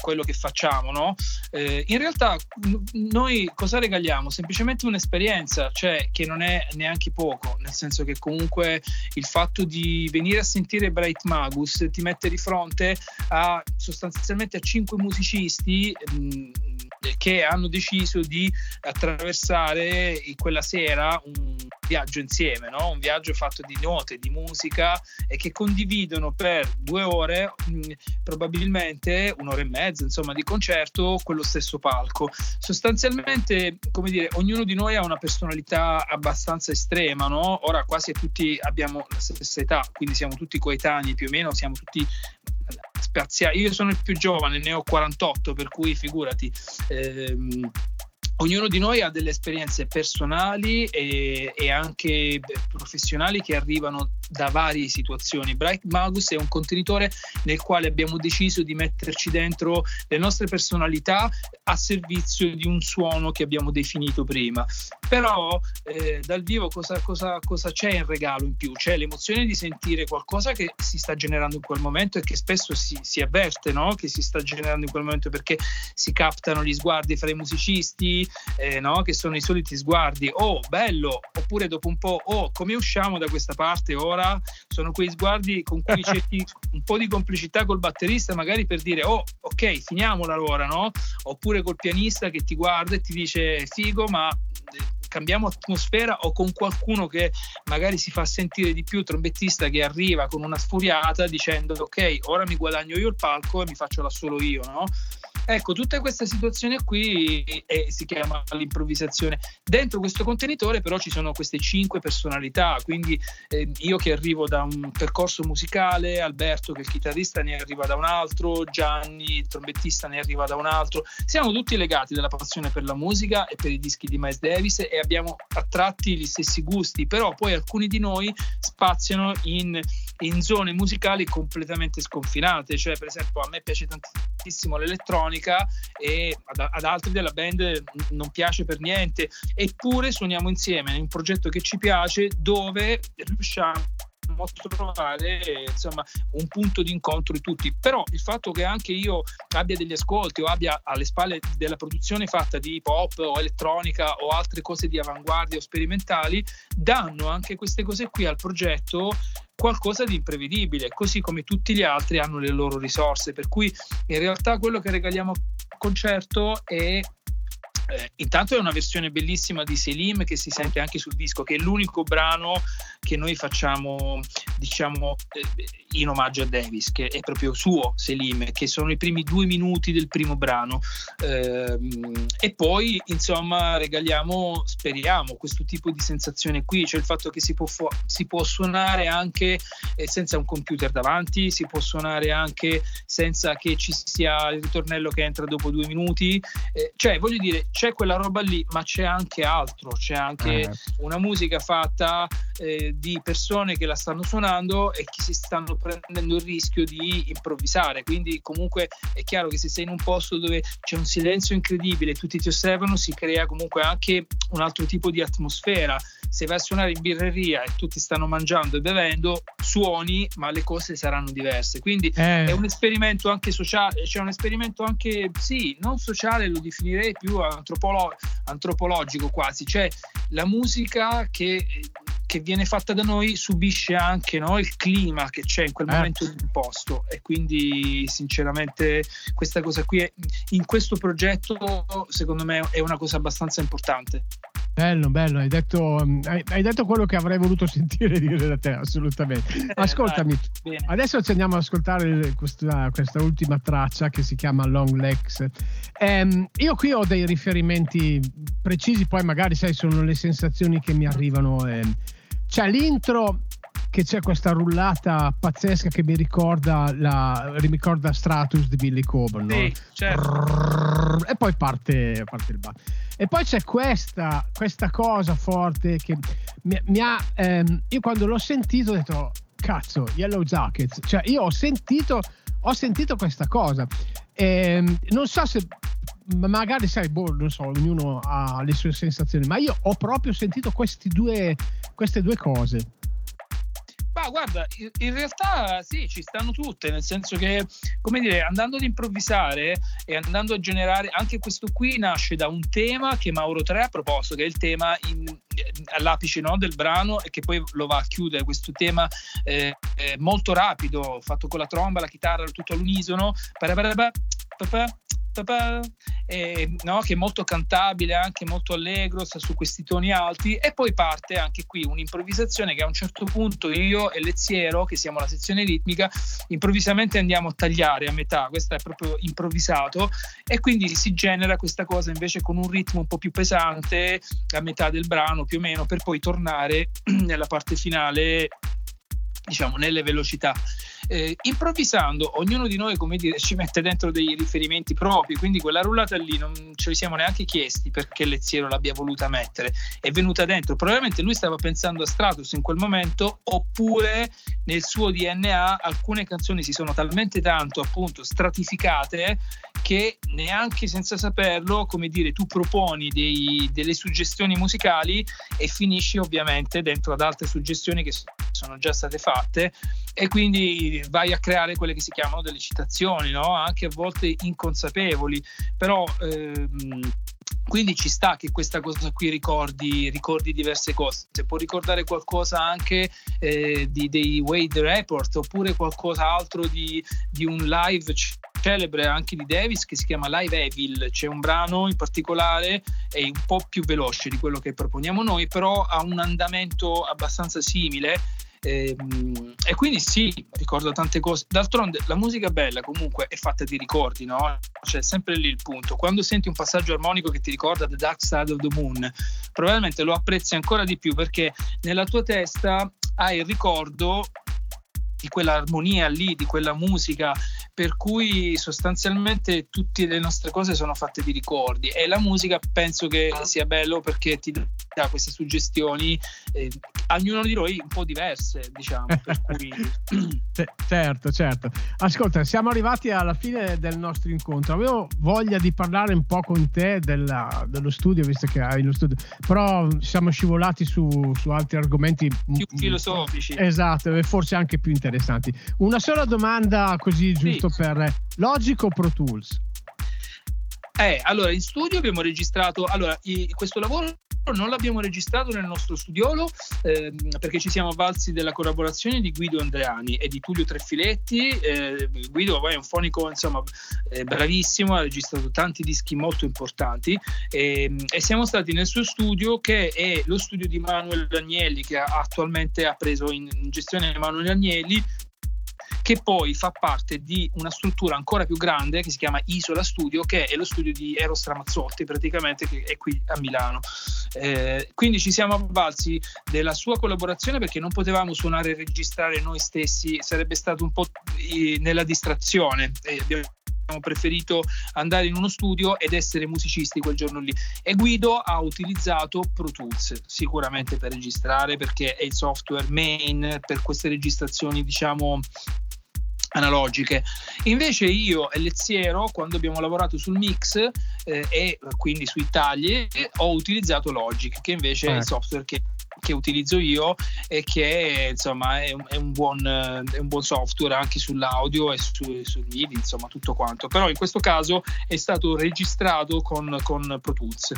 quello che facciamo, no? Eh, in realtà noi cosa regaliamo? Semplicemente un'esperienza, cioè che non è neanche poco, nel senso che comunque il fatto di venire a sentire Bright Magus ti mette di fronte a sostanzialmente a cinque musicisti mh, che hanno deciso di attraversare quella sera un viaggio insieme, no? un viaggio fatto di note, di musica e che condividono per due ore, mh, probabilmente un'ora e mezza, insomma, di concerto, quello stesso palco. Sostanzialmente, come dire, ognuno di noi ha una personalità abbastanza estrema, no? Ora quasi tutti abbiamo la stessa età, quindi siamo tutti coetanei più o meno, siamo tutti spaziali. Io sono il più giovane, ne ho 48, per cui figurati. Ehm, ognuno di noi ha delle esperienze personali e, e, anche professionali che arrivano da varie situazioni. Bright Magus è un contenitore nel quale abbiamo deciso di metterci dentro le nostre personalità a servizio di un suono che abbiamo definito prima. Però eh, dal vivo cosa, cosa, cosa, c'è in regalo in più? C'è l'emozione di sentire qualcosa che si sta generando in quel momento e che spesso si, si avverte no? che si sta generando in quel momento perché si captano gli sguardi fra i musicisti, eh, no? che sono i soliti sguardi, oh bello, oppure dopo un po', oh come usciamo da questa parte ora? Sono quei sguardi con cui [laughs] cerchi un po' di complicità col batterista, magari per dire, oh ok, finiamola allora, no? Oppure col pianista che ti guarda e ti dice, figo, ma eh, cambiamo atmosfera o con qualcuno che magari si fa sentire di più, trombettista che arriva con una sfuriata dicendo ok, ora mi guadagno io il palco e mi faccio da solo io, no? Ecco, tutta questa situazione qui eh, si chiama l'improvvisazione. Dentro questo contenitore però ci sono queste cinque personalità, quindi eh, io che arrivo da un percorso musicale, Alberto che è il chitarrista ne arriva da un altro, Gianni il trombettista ne arriva da un altro. Siamo tutti legati dalla passione per la musica e per i dischi di Miles Davis e abbiamo a tratti gli stessi gusti, però poi alcuni di noi spaziano in, in zone musicali completamente sconfinate, cioè per esempio a me piace tantissimo l'elettronica elettronica e ad, ad, altri della band non piace per niente, eppure suoniamo insieme in un progetto che ci piace dove riusciamo a trovare insomma un punto di incontro di tutti. Però il fatto che anche io abbia degli ascolti o abbia alle spalle della produzione fatta di pop o elettronica o altre cose di avanguardia o sperimentali danno anche queste cose qui al progetto qualcosa di imprevedibile, così come tutti gli altri hanno le loro risorse, per cui in realtà quello che regaliamo al concerto è eh, intanto è una versione bellissima di Selim che si sente anche sul disco, che è l'unico brano che noi facciamo, diciamo, eh, in omaggio a Davis, che è proprio suo Selim, che sono i primi due minuti del primo brano. Eh, e poi, insomma, regaliamo, speriamo, questo tipo di sensazione qui, cioè il fatto che si può, si può suonare anche eh, senza un computer davanti, si può suonare anche senza che ci sia il ritornello che entra dopo due minuti. Eh, cioè, voglio dire, c'è quella roba lì, ma c'è anche altro, c'è anche una musica fatta eh, di persone che la stanno suonando e che si stanno prendendo il rischio di improvvisare. Quindi comunque è chiaro che se sei in un posto dove c'è un silenzio incredibile, tutti ti osservano, si crea comunque anche un altro tipo di atmosfera se vai a suonare in birreria e tutti stanno mangiando e bevendo, suoni, ma le cose saranno diverse. Quindi eh. è un esperimento anche sociale, cioè un esperimento anche, sì, non sociale, lo definirei più antropolo- antropologico quasi, cioè la musica che che viene fatta da noi subisce anche no, il clima che c'è in quel eh. momento del posto e quindi sinceramente questa cosa qui è, in questo progetto secondo me è una cosa abbastanza importante. Bello, bello, hai detto, hai, hai detto, quello che avrei voluto [laughs] sentire dire da te, assolutamente. Ascoltami, eh, adesso ci andiamo ad ascoltare questa, questa, ultima traccia che si chiama Long Legs. Eh, io qui ho dei riferimenti precisi, poi magari sai, sono le sensazioni che mi arrivano. Eh. C'è l'intro che c'è questa rullata pazzesca che mi ricorda, la, mi ricorda Stratus di Billy Coburn. Sì, no? certo. E poi parte, parte il bar. E poi c'è questa, questa cosa forte che mi, mi ha... Ehm, io quando l'ho sentito ho detto, cazzo, Yellow Jackets. Cioè io ho sentito, ho sentito questa cosa. E, ehm, non so se magari sai, boh, non so, ognuno ha le sue sensazioni, ma io ho proprio sentito due, queste due cose. Guarda, in realtà sì, ci stanno tutte, nel senso che, come dire, andando ad improvvisare e andando a generare, anche questo qui nasce da un tema che Mauro Tre ha proposto, che è il tema in, all'apice no, del brano e che poi lo va a chiudere, questo tema eh, molto rapido, fatto con la tromba, la chitarra, tutto all'unisono, eh, no? che è molto cantabile, anche molto allegro, sta su questi toni alti e poi parte anche qui un'improvvisazione che a un certo punto io e Leziero, che siamo la sezione ritmica, improvvisamente andiamo a tagliare a metà, questo è proprio improvvisato e quindi si genera questa cosa invece con un ritmo un po' più pesante a metà del brano più o meno per poi tornare nella parte finale diciamo nelle velocità eh, improvvisando ognuno di noi come dire [laughs] ci mette dentro dei riferimenti propri quindi quella rullata lì non ce li siamo neanche chiesti perché Leziero l'abbia voluta mettere. È venuta dentro. Probabilmente lui stava pensando a Stratus in quel momento oppure nel suo DNA alcune canzoni si sono talmente tanto appunto stratificate che neanche senza saperlo, come dire, tu proponi dei, delle suggestioni musicali e finisci ovviamente dentro ad altre suggestioni che sono già state fatte. E quindi vai a creare quelle che si chiamano delle citazioni, no? anche a volte inconsapevoli, però ehm, quindi ci sta che questa cosa qui ricordi, ricordi diverse cose. Se può ricordare qualcosa anche eh, di, dei Wade Report oppure qualcos'altro di, di un live celebre anche di Davis che si chiama Live Evil. C'è un brano in particolare, è un po' più veloce di quello che proponiamo noi, però ha un andamento abbastanza simile e, ehm, e, quindi sì, ricordo tante cose. D'altronde la musica bella comunque è fatta di ricordi, no? C'è sempre lì il punto. Quando senti un passaggio armonico che ti ricorda The Dark Side of the Moon, probabilmente lo apprezzi ancora di più perché nella tua testa hai il ricordo di quell'armonia lì, di quella musica, per cui sostanzialmente tutte le nostre cose sono fatte di ricordi e la musica penso che sia bello perché ti dà queste suggestioni, eh, ognuno di noi un po' diverse, diciamo. [laughs] Cui... certo, certo. Ascolta, siamo arrivati alla fine del nostro incontro. Avevo voglia di parlare un po' con te della, dello studio, visto che hai lo studio, però siamo scivolati su, su altri argomenti più filosofici. Esatto, e forse anche più interessanti. Una sola domanda così giusto sì. Per Logic o Pro Tools? Eh, allora, in studio abbiamo registrato, allora, i, questo lavoro non l'abbiamo registrato nel nostro studiolo eh, perché ci siamo avvalsi della collaborazione di Guido Andreani e di Tullio Trefiletti. Eh, Guido è un fonico insomma, eh, bravissimo, ha registrato tanti dischi molto importanti ehm, e siamo stati nel suo studio che è lo studio di Manuel Agnelli che attualmente ha preso in gestione Manuel Agnelli che poi fa parte di una struttura ancora più grande che si chiama Isola Studio, che è lo studio di Eros Ramazzotti, praticamente, che è qui a Milano. Eh, quindi ci siamo avvalsi della sua collaborazione perché non potevamo suonare e registrare noi stessi, sarebbe stato un po' nella distrazione. Eh, abbiamo preferito andare in uno studio ed essere musicisti quel giorno lì. E Guido ha utilizzato Pro Tools sicuramente per registrare perché è il software main per queste registrazioni, diciamo analogiche. Invece io e Leziero, quando abbiamo lavorato sul mix eh, e quindi sui tagli, eh, ho utilizzato Logic, che invece eh. è il ecco. software che che utilizzo io e che insomma è un, è un, buon, è un buon, software anche sull'audio e su, sui video, insomma tutto quanto. Però in questo caso è stato registrato con, con Pro Tools.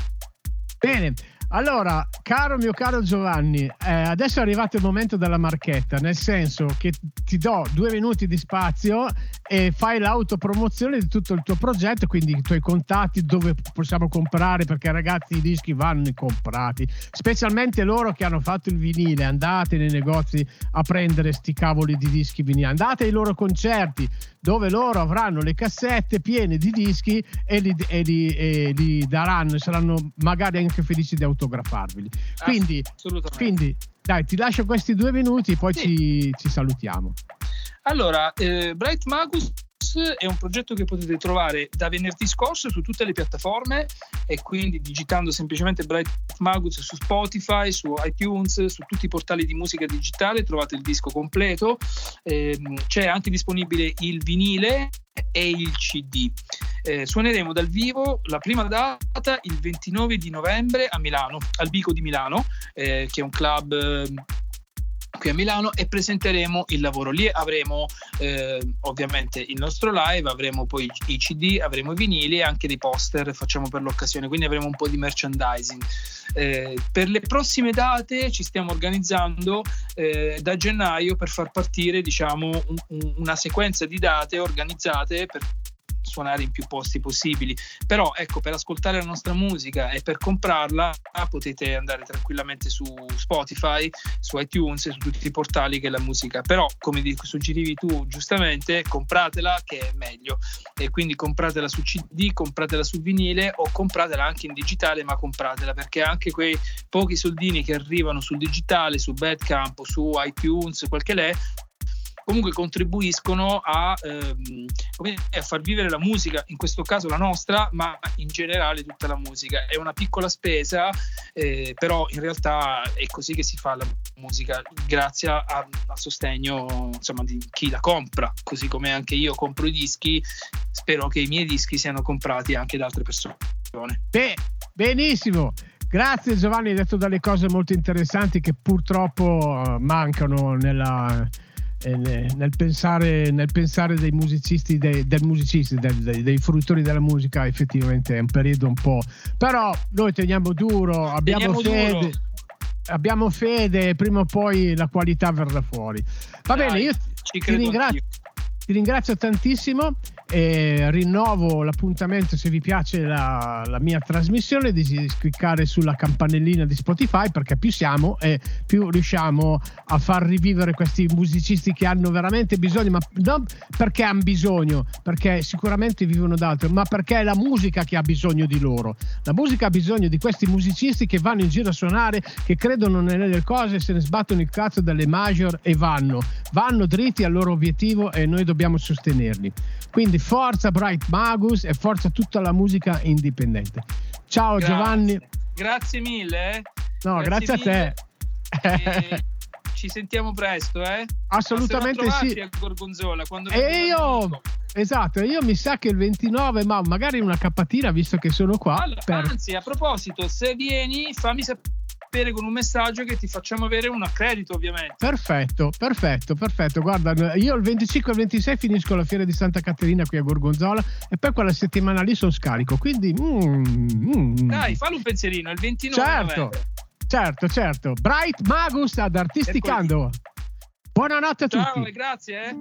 Bene, allora, caro mio caro Giovanni, eh, adesso è arrivato il momento della marchetta, nel senso che ti do due minuti di spazio e fai l'autopromozione di tutto il tuo progetto, quindi i tuoi contatti, dove possiamo comprare, perché ragazzi i dischi vanno comprati, specialmente loro che hanno fatto il vinile, andate nei negozi a prendere sti cavoli di dischi vinile, andate ai loro concerti, dove loro avranno le cassette piene di dischi e li, e li, e li daranno, saranno magari anche felici di autografarveli. Quindi, quindi dai, ti lascio questi due minuti, poi sì. ci, ci, salutiamo. Allora, eh, Bright Magus è un progetto che potete trovare da venerdì scorso su tutte le piattaforme e quindi digitando semplicemente Bright Magus su Spotify, su iTunes, su tutti i portali di musica digitale trovate il disco completo. Eh, c'è anche disponibile il vinile e il CD. Eh, suoneremo dal vivo la prima data il 29 di novembre a Milano, al Bico di Milano, eh, che è un club qui a Milano e presenteremo il lavoro. Lì avremo eh, ovviamente il nostro live, avremo poi i CD, avremo i vinili e anche dei poster facciamo per l'occasione, quindi avremo un po' di merchandising. Eh, per le prossime date ci stiamo organizzando eh, da gennaio per far partire diciamo un, un, una sequenza di date organizzate per suonare in più posti possibili. Però ecco, per ascoltare la nostra musica e per comprarla potete andare tranquillamente su Spotify, su iTunes, su tutti i portali che la musica. Però, come suggerivi tu giustamente, compratela che è meglio. E quindi compratela su CD, compratela su vinile o compratela anche in digitale, ma compratela perché anche quei pochi soldini che arrivano sul digitale, su Badcamp, su iTunes, quel che l'è, comunque contribuiscono a, ehm, a, far vivere la musica, in questo caso la nostra, ma in generale tutta la musica. È una piccola spesa, eh, però in realtà è così che si fa la musica, grazie al sostegno insomma, di chi la compra, così come anche io compro i dischi, spero che i miei dischi siano comprati anche da altre persone. Beh, benissimo. Grazie Giovanni, hai detto delle cose molto interessanti che purtroppo eh, mancano nella, nel pensare, nel pensare dei musicisti, dei, del musicisti dei, dei, dei, fruttori della musica, effettivamente è un periodo un po'. Però noi teniamo duro, abbiamo teniamo fede. Duro. Abbiamo fede, prima o poi la qualità verrà fuori. Va Dai, bene, io ti ringrazio, ti ringrazio tantissimo e rinnovo l'appuntamento se vi piace la, la, mia trasmissione di cliccare sulla campanellina di Spotify perché più siamo e più riusciamo a far rivivere questi musicisti che hanno veramente bisogno ma non perché hanno bisogno perché sicuramente vivono d'altro ma perché è la musica che ha bisogno di loro. La musica ha bisogno di questi musicisti che vanno in giro a suonare che credono nelle cose se ne sbattono il cazzo dalle major e vanno. Vanno dritti al loro obiettivo e noi dobbiamo sostenerli quindi forza Bright Magus e forza tutta la musica indipendente. Ciao grazie. Giovanni. Grazie mille. No, grazie, grazie a te. [laughs] ci sentiamo presto, eh? Assolutamente sì. A Gorgonzola, e io Esatto, io mi sa che il 29, ma magari una capatina visto che sono qua. Allora, per... Anzi, a proposito, se vieni, fammi sapere con un messaggio che ti facciamo avere un accredito ovviamente. Perfetto, perfetto, perfetto. Guarda, io il 25 e il 26 finisco la fiera di Santa Caterina qui a Gorgonzola e poi quella settimana lì sono scarico, quindi... Mm, mm. Dai, fallo un pensierino, il 29 Certo, novembre. certo, certo. Bright Magus ad Artisticando. Buonanotte a Ciao tutti. Ciao, grazie.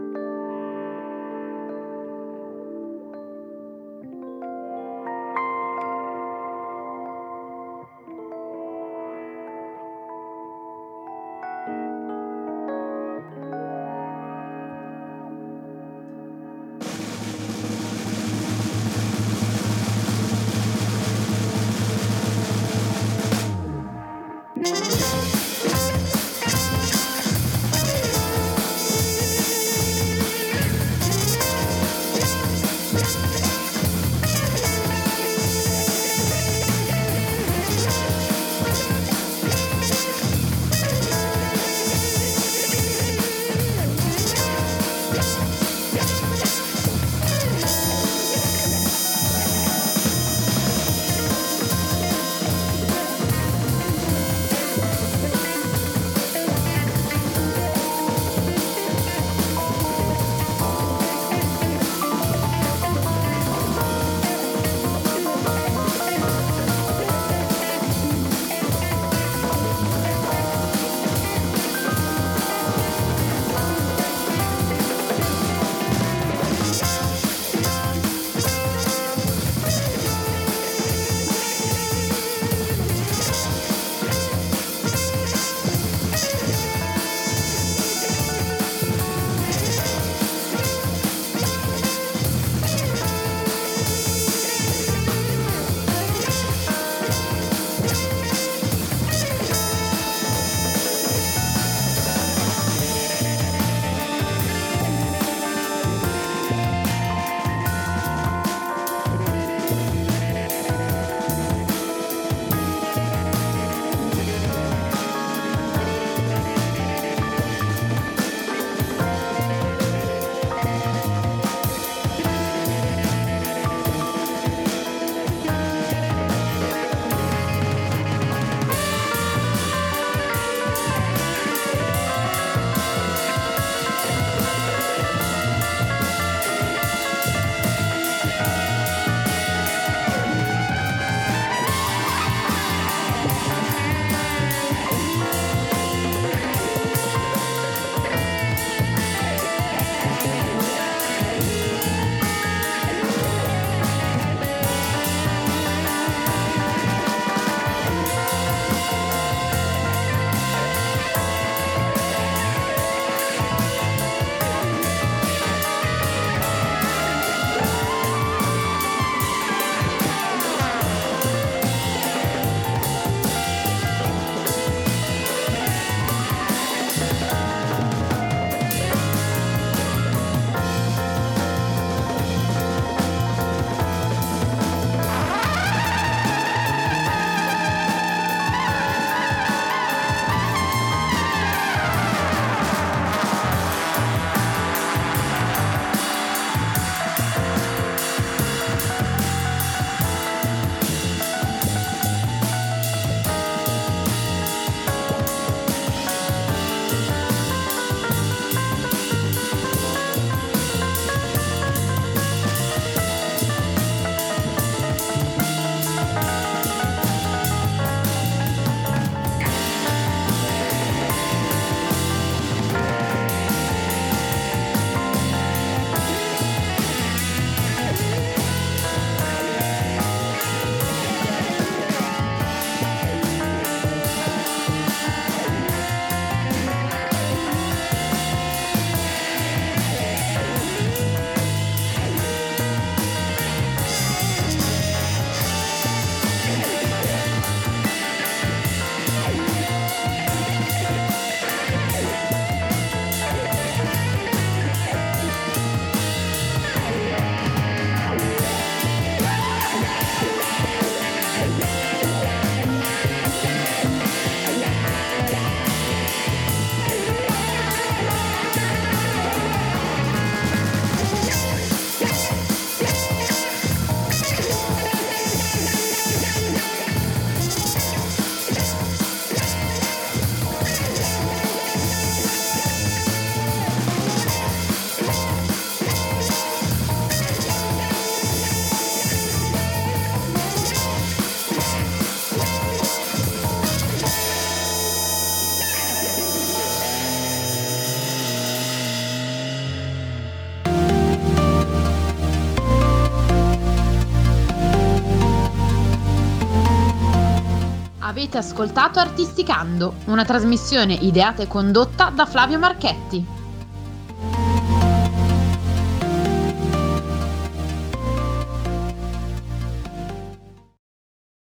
Avete ascoltato Artisticando, una trasmissione ideata e condotta da Flavio Marchetti.